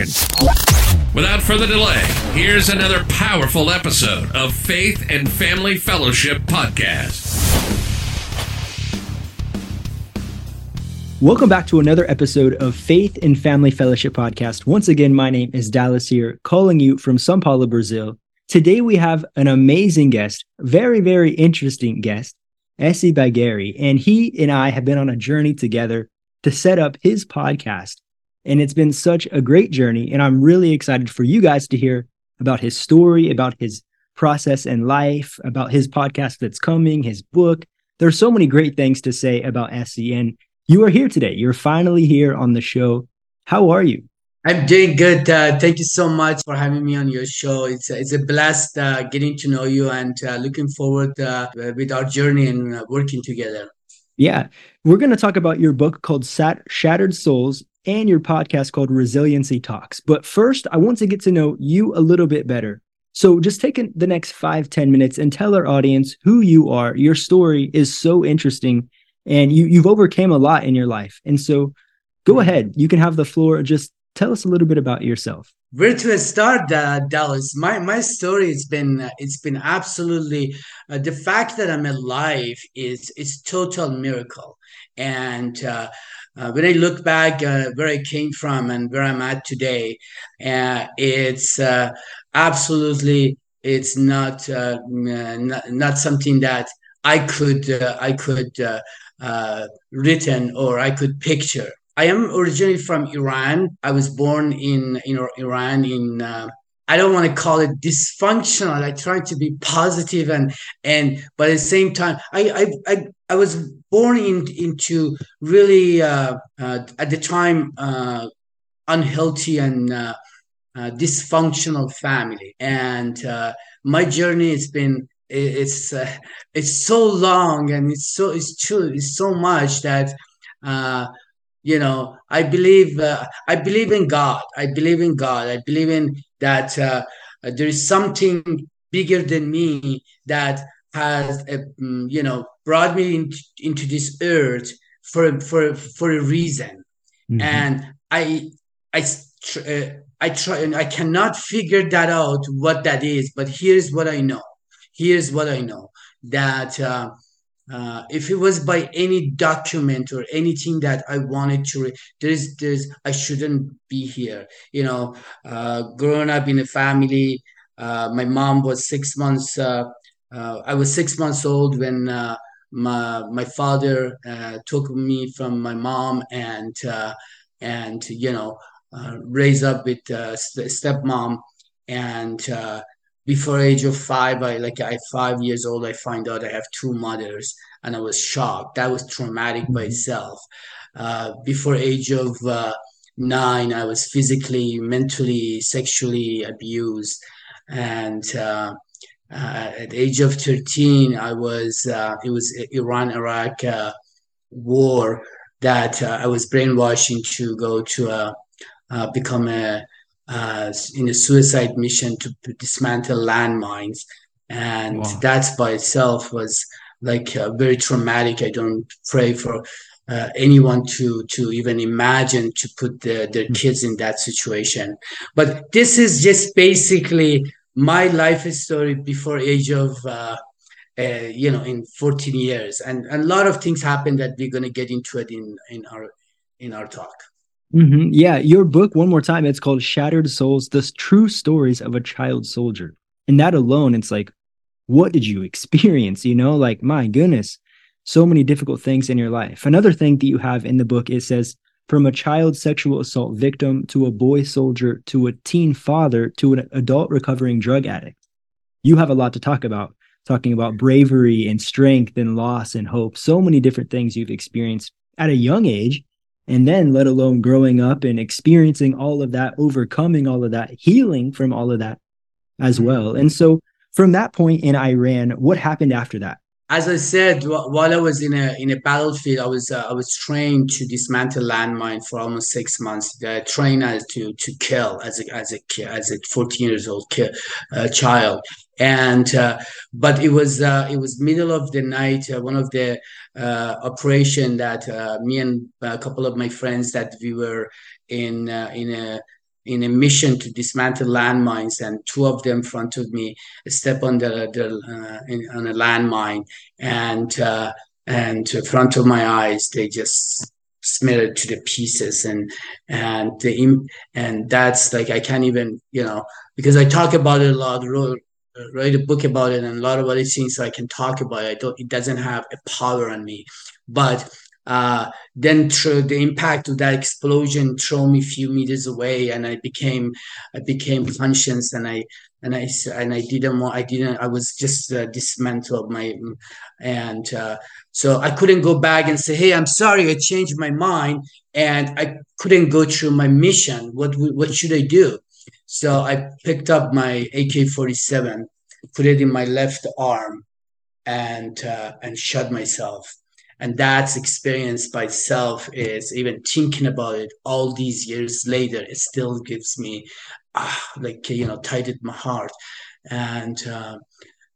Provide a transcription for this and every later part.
Without further delay, here's another powerful episode of Faith and Family Fellowship Podcast. Welcome back to another episode of Faith and Family Fellowship Podcast. Once again, my name is Dallas here, calling you from Sao Paulo, Brazil. Today we have an amazing guest, very, very interesting guest, Essie Bagheri, and he and I have been on a journey together to set up his podcast and it's been such a great journey. And I'm really excited for you guys to hear about his story, about his process and life, about his podcast that's coming, his book. There's so many great things to say about Essie. And you are here today. You're finally here on the show. How are you? I'm doing good. Uh, thank you so much for having me on your show. It's a, it's a blast uh, getting to know you and uh, looking forward uh, with our journey and uh, working together. Yeah, we're going to talk about your book called Sat- Shattered Souls and your podcast called Resiliency Talks. But first, I want to get to know you a little bit better. So just take the next five ten minutes and tell our audience who you are. Your story is so interesting and you, you've overcame a lot in your life. And so go mm-hmm. ahead. You can have the floor. Just tell us a little bit about yourself. Where to start, uh, Dallas? My my story has been uh, it's been absolutely uh, the fact that I'm alive is is total miracle, and uh, uh, when I look back uh, where I came from and where I'm at today, uh, it's uh, absolutely it's not, uh, not, not something that I could uh, I could written or I could picture. I am originally from Iran. I was born in in Iran in I don't want to call it dysfunctional. I try to be positive and and but at the same time, I I I, I was born in, into really uh, uh, at the time uh, unhealthy and uh, uh, dysfunctional family, and uh, my journey has been it's it's so long and it's so it's true it's so much that you know i believe uh, i believe in god i believe in god i believe in that uh, there is something bigger than me that has uh, mm, you know brought me in, into this earth for for for a reason mm-hmm. and i i uh, i try and i cannot figure that out what that is but here's what i know here's what i know that uh, uh, if it was by any document or anything that I wanted to, re- there's, there's, I shouldn't be here. You know, uh, growing up in a family, uh, my mom was six months. Uh, uh, I was six months old when uh, my my father took me from my mom and and you know raised up with stepmom and before age of five i like i five years old i find out i have two mothers and i was shocked. That was traumatic by mm-hmm. itself. Uh, before age of uh, nine i was physically mentally sexually abused. And uh, uh at age of 13 i was uh, it was iran iraq uh, war that i was brainwashing to go to become a uh, in a suicide mission to dismantle landmines, and wow. that by itself was like uh, very traumatic. I don't pray for uh, anyone to to even imagine to put the, their hmm. kids in that situation. But this is just basically my life story before age of. Uh, uh, you know, in 14 years, and, and a lot of things happened that we're going to get into it in in our in our talk. Mm-hmm. Yeah, your book, one more time, it's called Shattered Souls The True Stories of a Child Soldier. And that alone, it's like, what did you experience? You know, like, my goodness, so many difficult things in your life. Another thing that you have in the book, it says, from a child sexual assault victim to a boy soldier to a teen father to an adult recovering drug addict. You have a lot to talk about, talking about bravery and strength and loss and hope, so many different things you've experienced at a young age. And then, let alone growing up and experiencing all of that, overcoming all of that, healing from all of that as mm-hmm. well. And so, from that point in Iran, what happened after that? as I said, while I was in a in a battlefield, I was uh, I was trained to dismantle landmine for almost six months. Uh, trained as to to kill as a as a as a fourteen years old kid, uh, child, and uh, but it was uh, it was middle of the night. Uh, one of the operation that me and a couple of my friends that we were in in a in a mission to dismantle landmines, and two of them front of me step on the, the uh, in, on a landmine, and uh, and front of my eyes they just smear it to the pieces, and and the and that's like I can't even you know because I talk about it a lot, write a book about it, and a lot of other things so I can talk about it. It doesn't have a power on me, but uh, then through the impact of that explosion threw me a few meters away, and I became I became conscious, and I and I and I didn't want I didn't I was just uh, dismantled my and uh, so I couldn't go back and say hey I'm sorry I changed my mind and I couldn't go through my mission. What what should I do so I picked up my AK-47 put it in my left arm and uh, and shot myself. And that's experience by itself is even thinking about it all these years later it still gives me ah, like you know tightened my heart. And uh,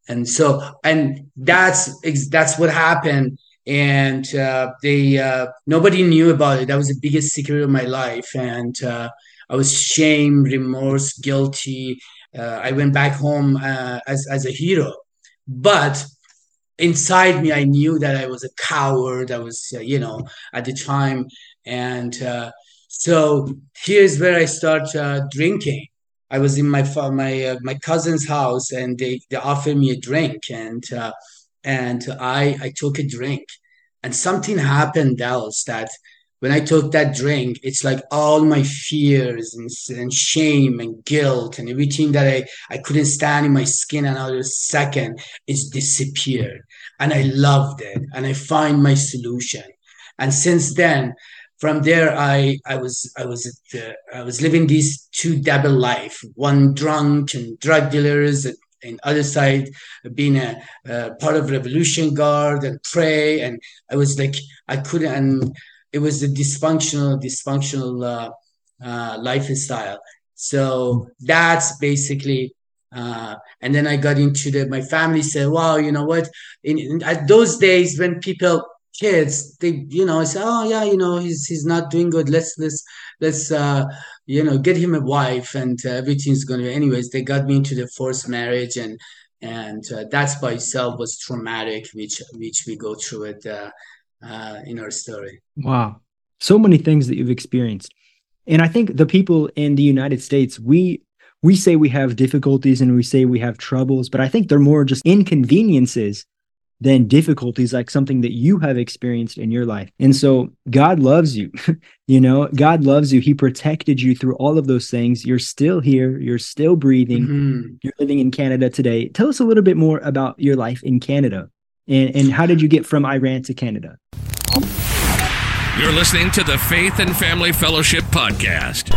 and so and that's that's what happened. And uh, they uh, nobody knew about it. That was the biggest secret of my life. And uh, i was shame remorse guilty. Uh, i went back home uh, as, as a hero. But inside me i knew that i was a coward. I was uh, you know at the time. And uh, so here's where i start uh, drinking. I was in my my uh, my cousin's house and they they offered me a drink. And and i i took a drink. And something happened else that when I took that drink, it's like all my fears and, and shame and guilt and everything that I, I couldn't stand in my skin another second, it's disappeared. And I loved it. And I find my solution. And since then, from there, I, I was I was the, I was living this two double life, one drunk and drug dealers, and other side being a, a part of revolution guard and pray and i was like i couldn't and it was a dysfunctional dysfunctional uh, uh, lifestyle. So that's basically uh, and then i got into the my family said wow you know what? In, in, at those days when people kids they you know say oh yeah you know he's he's not doing good. Let's let's let's uh you know get him a wife and uh, everything's gonna be anyways they got me into the forced marriage and and uh, that's by itself was traumatic which which we go through it uh, in our story. Wow. So many things that you've experienced. And I think the people in the United States, we we say we have difficulties and we say we have troubles, but I think they're more just inconveniences than difficulties like something that you have experienced in your life. And so God loves you. you know, God loves you. He protected you through all of those things. You're still here, you're still breathing. Mm-hmm. You're living in Canada today. Tell us a little bit more about your life in Canada. And, and how did you get from Iran to Canada? You're listening to the Faith and Family Fellowship Podcast.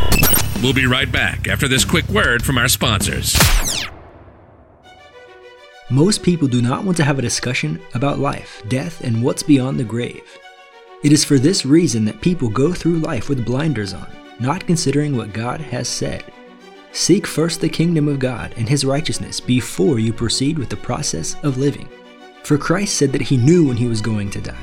We'll be right back after this quick word from our sponsors. Most people do not want to have a discussion about life, death, and what's beyond the grave. It is for this reason that people go through life with blinders on, not considering what God has said. Seek first the kingdom of God and his righteousness before you proceed with the process of living. For Christ said that he knew when he was going to die,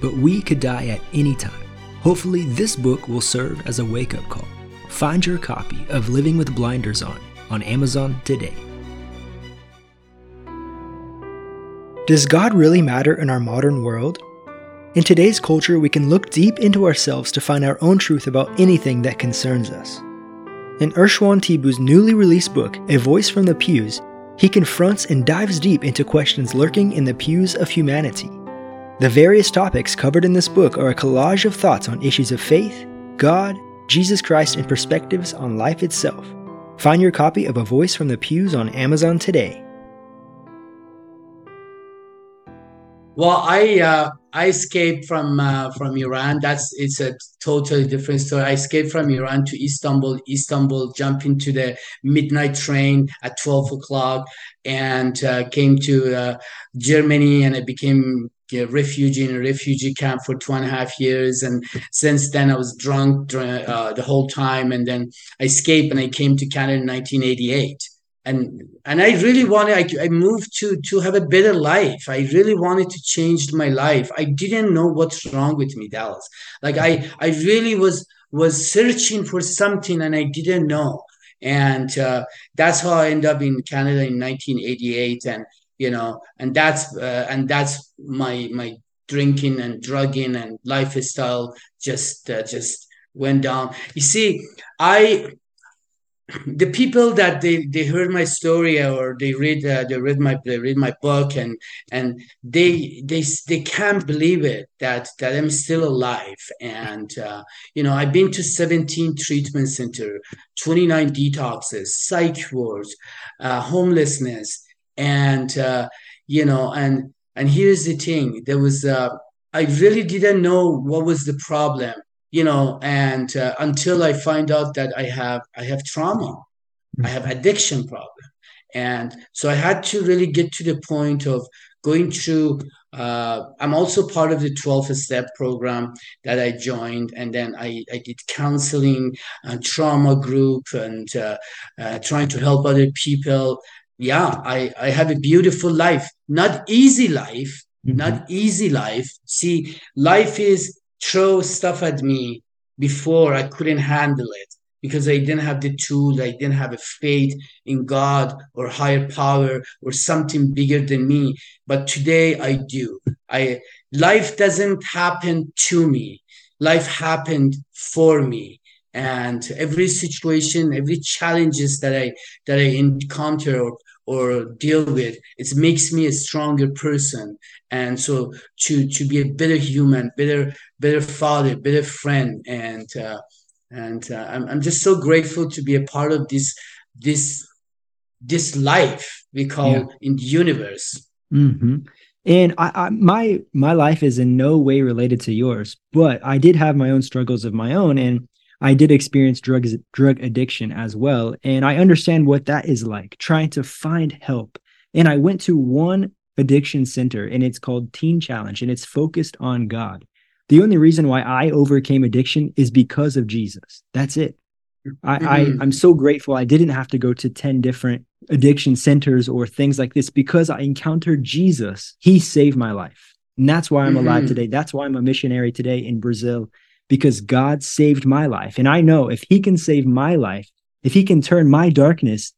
but we could die at any time. Hopefully, this book will serve as a wake up call. Find your copy of Living with Blinders On on Amazon today. Does God really matter in our modern world? In today's culture, we can look deep into ourselves to find our own truth about anything that concerns us. In Urshan Tibu's newly released book, A Voice from the Pews, he confronts and dives deep into questions lurking in the pews of humanity. The various topics covered in this book are a collage of thoughts on issues of faith, God, Jesus Christ, and perspectives on life itself. Find your copy of A Voice from the Pews on Amazon today. Well, I uh, I escaped from uh, from Iran. That's it's a totally different story. I escaped from Iran to Istanbul. Istanbul, jump into the midnight train at twelve o'clock, and uh, came to uh, Germany, and I became a refugee in a refugee camp for two and a half years. And since then, I was drunk uh, the whole time, and then I escaped and I came to Canada in 1988 and and I really wanted I, I moved to to have a better life. I really wanted to change my life. I didn't know what's wrong with me, Dallas. Like I I really was was searching for something and I didn't know. And uh, that's how I ended up in Canada in 1988. And you know, and that's uh, and that's my my drinking and drugging and lifestyle just uh, just went down. You see, I the people that they, they heard my story or they read uh, they read my they read my book and and they they they can't believe it that that I'm still alive. And uh, you know I've been to 17 treatment center 29 detoxes psych wards uh, homelessness. And uh, you know and and here's the thing. There was uh, I really didn't know what was the problem you know and uh, until i find out that i have i have trauma i have addiction problem. And so i had to really get to the point of going through uh, i'm also part of the 12 step program that i joined and then i, I did counseling and trauma group and uh, uh, trying to help other people. Yeah I, I have a beautiful life. Not easy life mm-hmm. not easy life. See life is throw stuff at me before I couldn't handle it because I didn't have the tools, I didn't have a faith in God or higher power or something bigger than me. But today I do. I life doesn't happen to me. Life happened for me. And every situation, every challenges that I that I encounter or or deal with it makes me a stronger person and so to to be a better human better better father better friend and uh, and uh, I'm, I'm just so grateful to be a part of this this this life we call yeah. in the universe mm-hmm. and I, I, my my life is in no way related to yours but i did have my own struggles of my own and I did experience drugs drug addiction as well and I understand what that is like trying to find help and I went to one addiction center and it's called Teen Challenge and it's focused on God. The only reason why I overcame addiction is because of Jesus. That's it. I, mm-hmm. I I'm so grateful I didn't have to go to 10 different addiction centers or things like this because I encountered Jesus. He saved my life. And that's why I'm mm-hmm. alive today. That's why I'm a missionary today in Brazil because God saved my life. And I know if He can save my life, if He can turn my darkness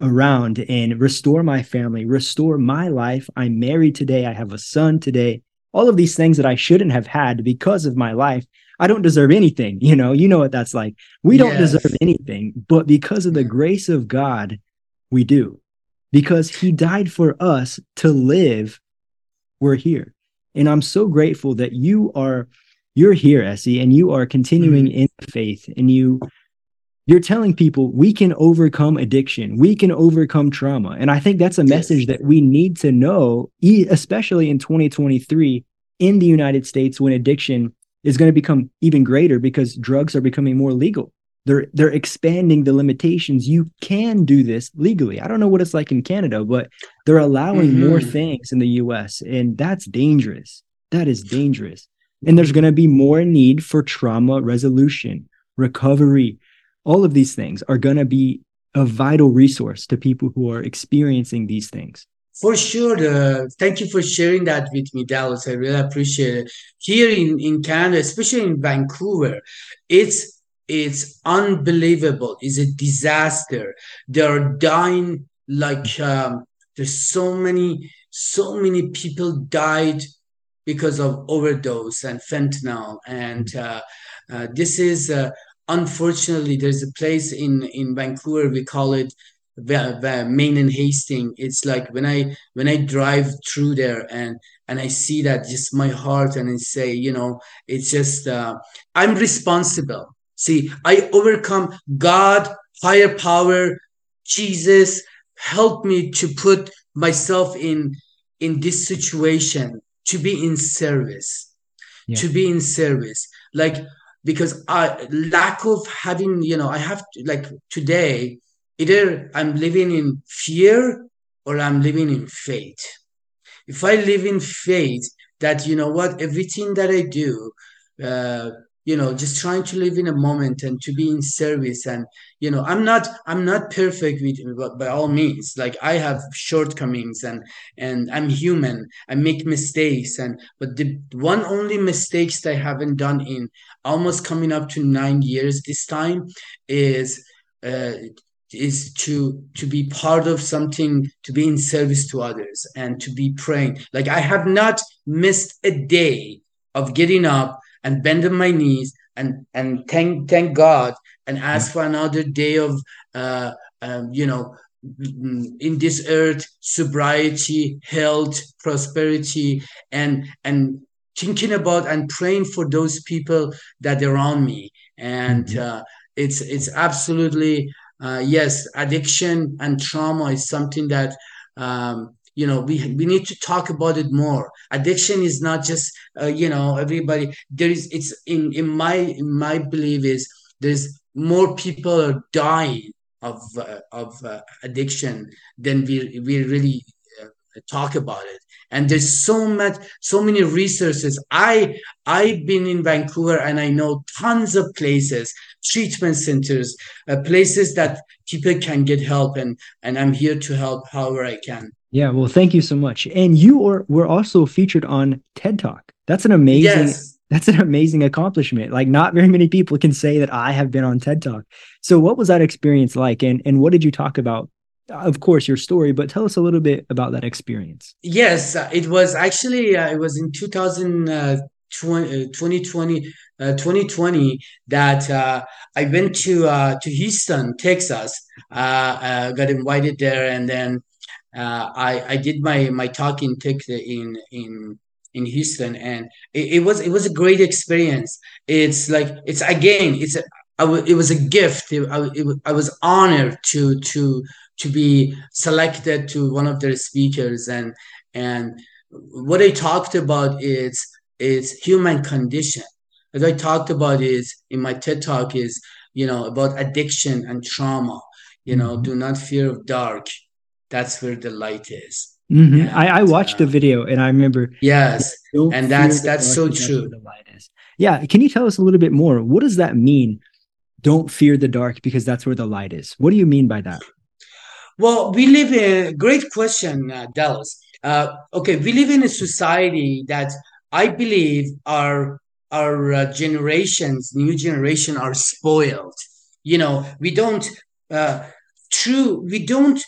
around and restore my family, restore my life, I'm married today, I have a son today, all of these things that I shouldn't have had because of my life. I don't deserve anything. You know, you know what that's like. We don't yes. deserve anything, but because of the grace of God, we do. Because he died for us to live, we're here. And I'm so grateful that you are you're here, Essie, and you are continuing mm-hmm. in faith and you you're telling people we can overcome addiction, we can overcome trauma. And I think that's a message that we need to know, especially in 2023 in the United States when addiction is going to become even greater because drugs are becoming more legal. They're they're expanding the limitations. You can do this legally. I don't know what it's like in Canada, but they're allowing mm-hmm. more things in the US and that's dangerous. That is dangerous. And there's going to be more need for trauma resolution, recovery. All of these things are going to be a vital resource to people who are experiencing these things. For sure. Uh, thank you for sharing that with me, Dallas. I really appreciate it. Here in, in Canada, especially in Vancouver, it's it's unbelievable. It's a disaster. They are dying like um, there's so many so many people died because of overdose and fentanyl. And uh, uh, this is uh, unfortunately there's a place in in Vancouver we call it Main and Hastings. It's like when I when I drive through there and and I see that just my heart and I say you know it's just uh, I'm responsible. See, I overcome God, higher power, Jesus, help me to put myself in in this situation to be in service yeah. to be in service like because i lack of having you know i have to, like today either i'm living in fear or i'm living in faith if i live in faith that you know what everything that i do uh, you know just trying to live in a moment and to be in service and you know i'm not i'm not perfect with but by all means like i have shortcomings and and i'm human. I make mistakes and but the one only mistakes that i haven't done in almost coming up to nine years this time is uh, is to to be part of something to be in service to others and to be praying. Like i have not missed a day of getting up and bend on my knees and and thank thank God and ask for another day of uh, um, you know in this earth sobriety health prosperity and and thinking about and praying for those people that are around me and mm-hmm. uh, it's it's absolutely uh, yes addiction and trauma is something that um, you know we we need to talk about it more. Addiction is not just uh, you know everybody there is it's in in my in my belief is there's more people are dying of uh, of uh, addiction than we we really uh, talk about it. And there's so much so many resources. I i've been in vancouver and i know tons of places treatment centers uh, places that people can get help and and i'm here to help however i can yeah, well, thank you so much. And you were were also featured on TED Talk. That's an amazing yes. that's an amazing accomplishment. Like not very many people can say that I have been on TED Talk. So what was that experience like and and what did you talk about? Of course, your story, but tell us a little bit about that experience. Yes, uh, it was actually uh, it was in 2020 2020 uh, 2020 that uh, I went to uh, to Houston, Texas. Uh, got invited there, and then uh, I I did my my talk in tech in in in Houston, and it, it, was it was a great experience. It's like it's again it's a, I w- it was a gift. It, I, it, I was honored to to to be selected to one of their speakers, and and what I talked about is is human condition. As I talked about is in my TED talk is you know about addiction and trauma. You know, mm-hmm. do not fear of dark that's where the light is. Mm-hmm. And, I, I, watched uh, the video and I remember. Yes, and that's that's so true. That's the light is. Yeah, can you tell us a little bit more? What does that mean? Don't fear the dark because that's where the light is. What do you mean by that? Well, we live in great question, uh, Dallas. Uh, okay, we live in a society that I believe our our uh, generations, new generation, are spoiled. You know, we don't. True we don't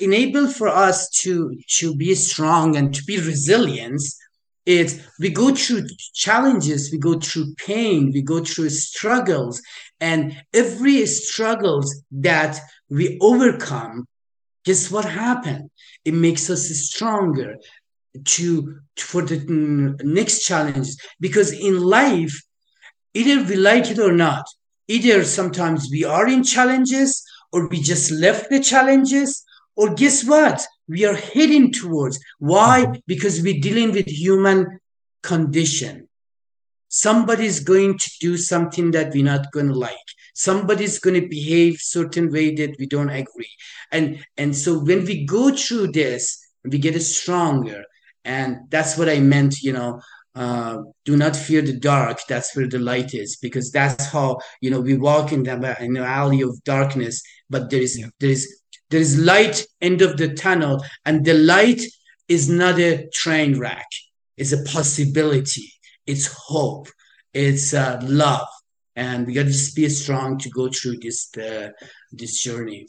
enable for us to to be strong and to be resilient it we go through challenges we go through pain we go through struggles and every struggles that we overcome guess what happened? It makes us stronger to for the next challenges. Because in life either we like it or not either sometimes we are in challenges or we just left the challenges or guess what? We are heading towards. Why? Because we're dealing with human condition. Somebody's going to do something that we're not going to like. Somebody's going to behave certain way that we don't agree. And and so when we go through this we get stronger. And that's what i meant you know uh, do not fear the dark that's where the light is because that's how you know we walk in the, in the alley of darkness but there is yeah. there is there is light end of the tunnel and the light is not a train wreck it's a possibility it's hope it's uh, love and we got to just be strong to go through this uh, this journey.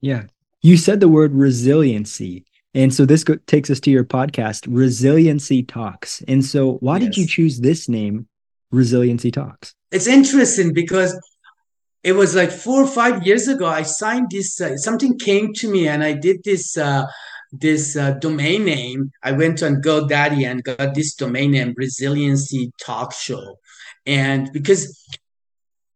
Yeah. You said the word resiliency and so this go- takes us to your podcast resiliency talks. And so why yes. did you choose this name resiliency talks? It's interesting because it was like four or five years ago i signed this uh, something came to me and i did this uh, this uh, domain name. I went on godaddy and got this domain name resiliency talk show. And because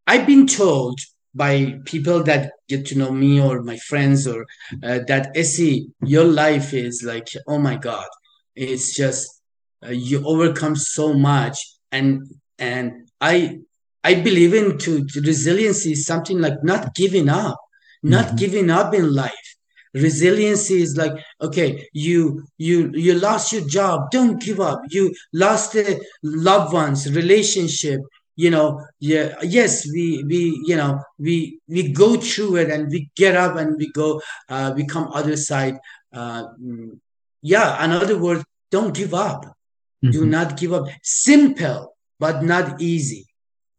I've been told by people that get to know me or my friends or uh, that Essie, your life is like, oh my God, it's just uh, you overcome so much. And and I I believe in to, to resiliency is something like not giving up, not mm-hmm. giving up in life. Resiliency is like, okay, you you you lost your job, don't give up. You lost the loved ones, relationship, you know yeah yes we we you know we we go through it and we get up and we go uh, we come other side uh, mm, yeah in other words don't give up. Mm-hmm. do not give up. Simple but not easy.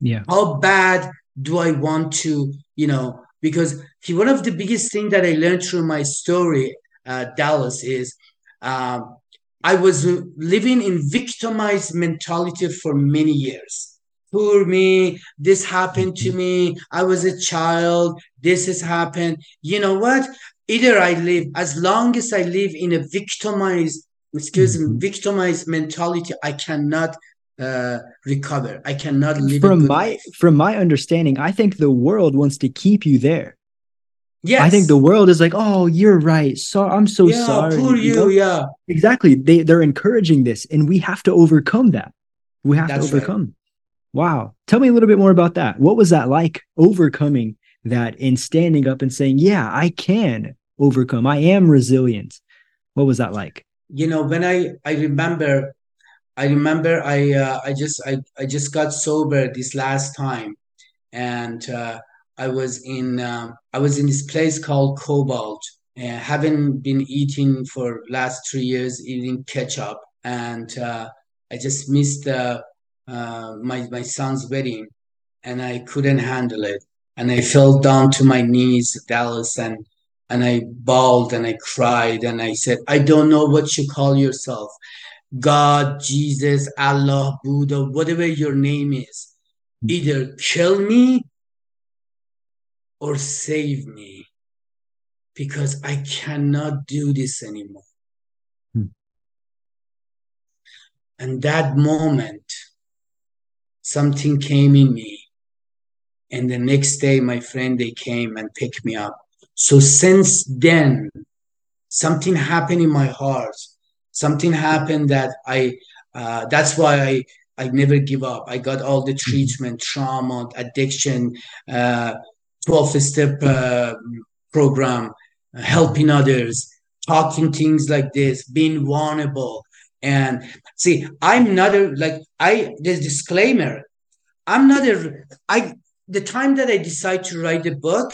Yeah. How bad do i want to you know because he, one of the biggest thing that i learned through my story uh, dallas is um, i was living in victimized mentality for many years poor me this happened to me i was a child this has happened you know what either i live as long as i live in a victimized excuse me mm-hmm. victimized mentality i cannot uh, recover i cannot live from my life. from my understanding i think the world wants to keep you there Yes. I think the world is like, oh, you're right. So I'm so yeah, sorry. Poor you, you know? yeah. Exactly. They they're encouraging this, and we have to overcome that. We have That's to overcome. Right. Wow. Tell me a little bit more about that. What was that like overcoming that and standing up and saying, yeah, I can overcome. I am resilient. What was that like? You know, when I I remember I remember I uh, I just I, I just got sober this last time and uh, I was in uh, I was in this place called Cobalt and haven't been eating for last 3 years eating ketchup and uh, I just missed the uh, my my son's wedding, and I couldn't handle it, and I fell down to my knees, Dallas, and and I bawled and I cried and I said, I don't know what you call yourself, God, Jesus, Allah, Buddha, whatever your name is, either kill me or save me because I cannot do this anymore. Hmm. And that moment, something came in me. And the next day my friend they came and picked me up. So since then something happened in my heart. Something happened that i uh, that's why i i never give up. I got all the mm-hmm. treatment trauma addiction uh, 12 step uh, program helping others talking things like this being vulnerable and see, I'm not a like I there's disclaimer. I'm not a I the time that I decide to write a book,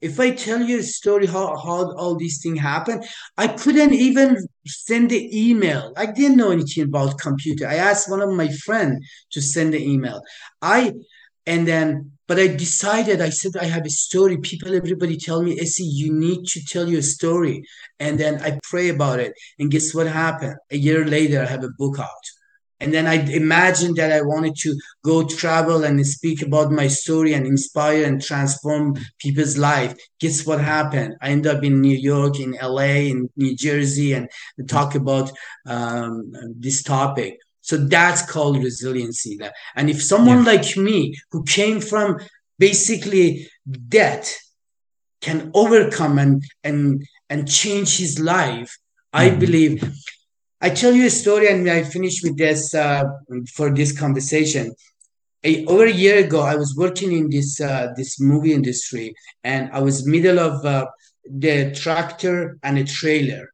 if I tell you a story how, how all these things happen, I couldn't even send the email. I didn't know anything about computer. I asked one of my friends to send the email. I and then but I decided, I said, I have a story. People, everybody tell me, Essie, you need to tell your story. And then I pray about it. And guess what happened? A year later, I have a book out. And then I imagined that I wanted to go travel and speak about my story and inspire and transform people's life. Guess what happened? I ended up in New York, in LA, in New Jersey, and talk about um, this topic. So that's called resiliency. And if someone yeah. like me who came from basically debt can overcome and and and change his life, mm-hmm. I believe. I tell you a story, and I finish with this uh, for this conversation. A, over a year ago, I was working in this uh, this movie industry, and I was middle of uh, the tractor and a trailer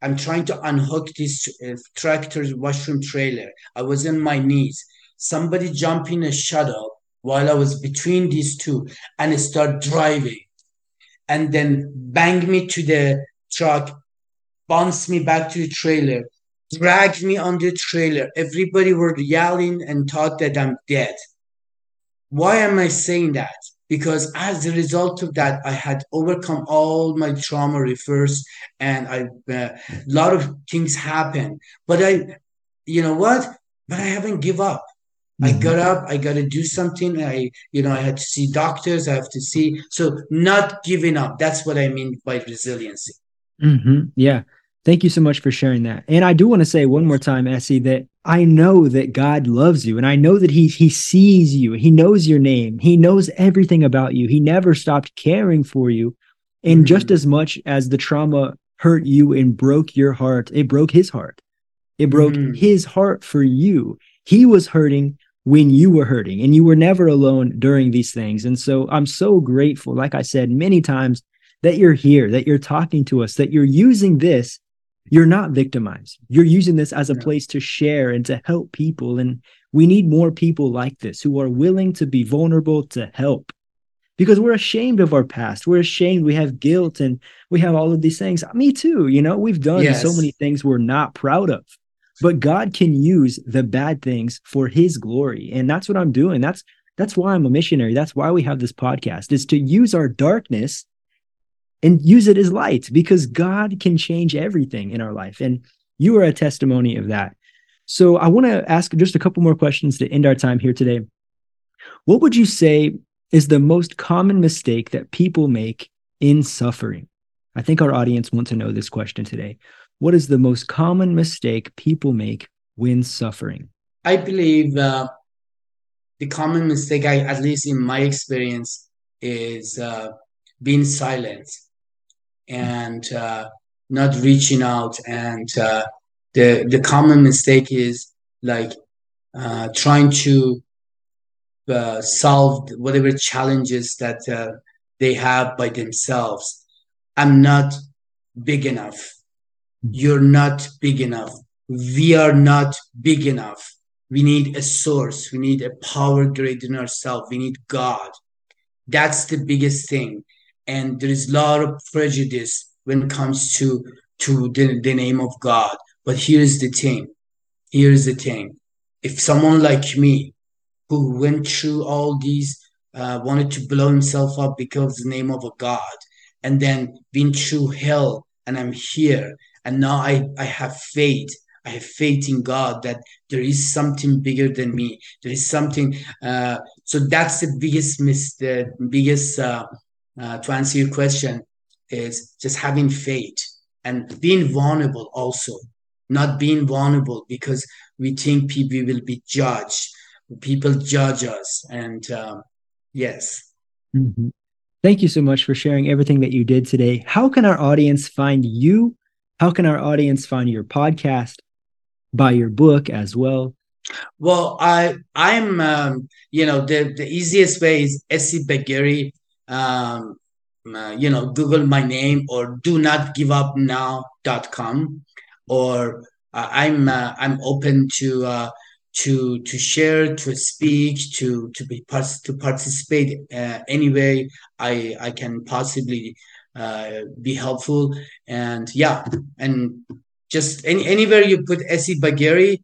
I'm trying to unhook this uh, tractor's washroom trailer. I was on my knees. Somebody jumped in a shuttle while I was between these two and start driving and then bang me to the truck, bounce me back to the trailer, drag me on the trailer. Everybody were yelling and thought that I'm dead. Why am I saying that? Because as a result of that i had overcome all my trauma reverse and i uh, a lot of things happened but i you know what? But i haven't give up. Mm-hmm. i got up i got to do something i you know i had to see doctors i have to see. So not giving up. That's what i mean by resiliency. Mm-hmm. yeah. Thank you so much for sharing that. And i do want to say one more time essie that I know that God loves you and I know that he he sees you. He knows your name. He knows everything about you. He never stopped caring for you. And mm-hmm. just as much as the trauma hurt you and broke your heart, it broke his heart. It broke mm-hmm. his heart for you. He was hurting when you were hurting and you were never alone during these things. And so I'm so grateful, like I said many times, that you're here, that you're talking to us, that you're using this. You're not victimized. You're using this as a yeah. place to share and to help people. And we need more people like this who are willing to be vulnerable to help because we're ashamed of our past. We're ashamed. We have guilt and we have all of these things. Me too. You know, we've done yes. so many things we're not proud of but God can use the bad things for his glory. And that's what I'm doing. That's that's why I'm a missionary. That's why we have this podcast is to use our darkness and use it as light because God can change everything in our life. And you are a testimony of that. So I want to ask just a couple more questions to end our time here today. What would you say is the most common mistake that people make in suffering? I think our audience wants to know this question today. What is the most common mistake people make when suffering? I believe uh, the common mistake, I, at least in my experience, is uh, being silent and uh, not reaching out. And uh, the the common mistake is like uh, trying to uh, solve whatever challenges that they have by themselves. I'm not big enough you're not big enough. We are not big enough. We need a source. We need a power greater than ourselves. We need God. That's the biggest thing. And there is a lot of prejudice when it comes to, to the, the name of God. But here's the thing. Here's the thing. If someone like me, who went through all these, uh, wanted to blow himself up because the name of a God, and then been through hell, and I'm here, and now I, I have faith I have faith in God that there is something bigger than me. There is something. Uh, so that's the biggest mis- the biggest uh, uh, to answer your question is just having faith and being vulnerable also, not being vulnerable because we think people will be judged. People judge us, and um, yes. Mm-hmm. Thank you so much for sharing everything that you did today. How can our audience find you how can our audience find your podcast, buy your book as well? Well, I I'm um, you know the the easiest way is Essie Bagheri. Um, uh, you know, Google my name or do not give up now.com or uh, I'm uh, I'm open to uh, to to share, to speak, to to be part to participate uh, any way I I can possibly uh, be helpful. And yeah, and just any, anywhere you put Essie Bagheri,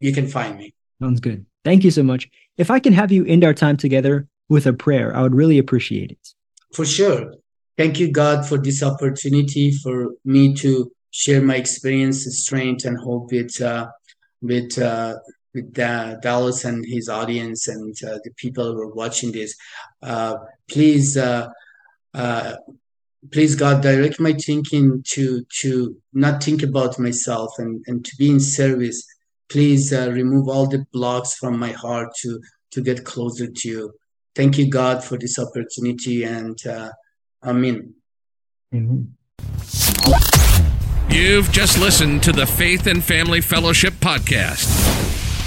you can find me. Sounds good. Thank you so much. If I can have you end our time together with a prayer, I would really appreciate it. For sure. Thank you, God, for this opportunity for me to share my experience, strength, and hope with uh, with uh, with Dallas and his audience and uh, the people who are watching this. Uh, please uh, uh, please God, direct my thinking to to not think about myself and and to be in service. Please uh, remove all the blocks from my heart to to get closer to you. Thank you, God, for this opportunity, and uh, Amen. Amen. You've just listened to the Faith and Family Fellowship podcast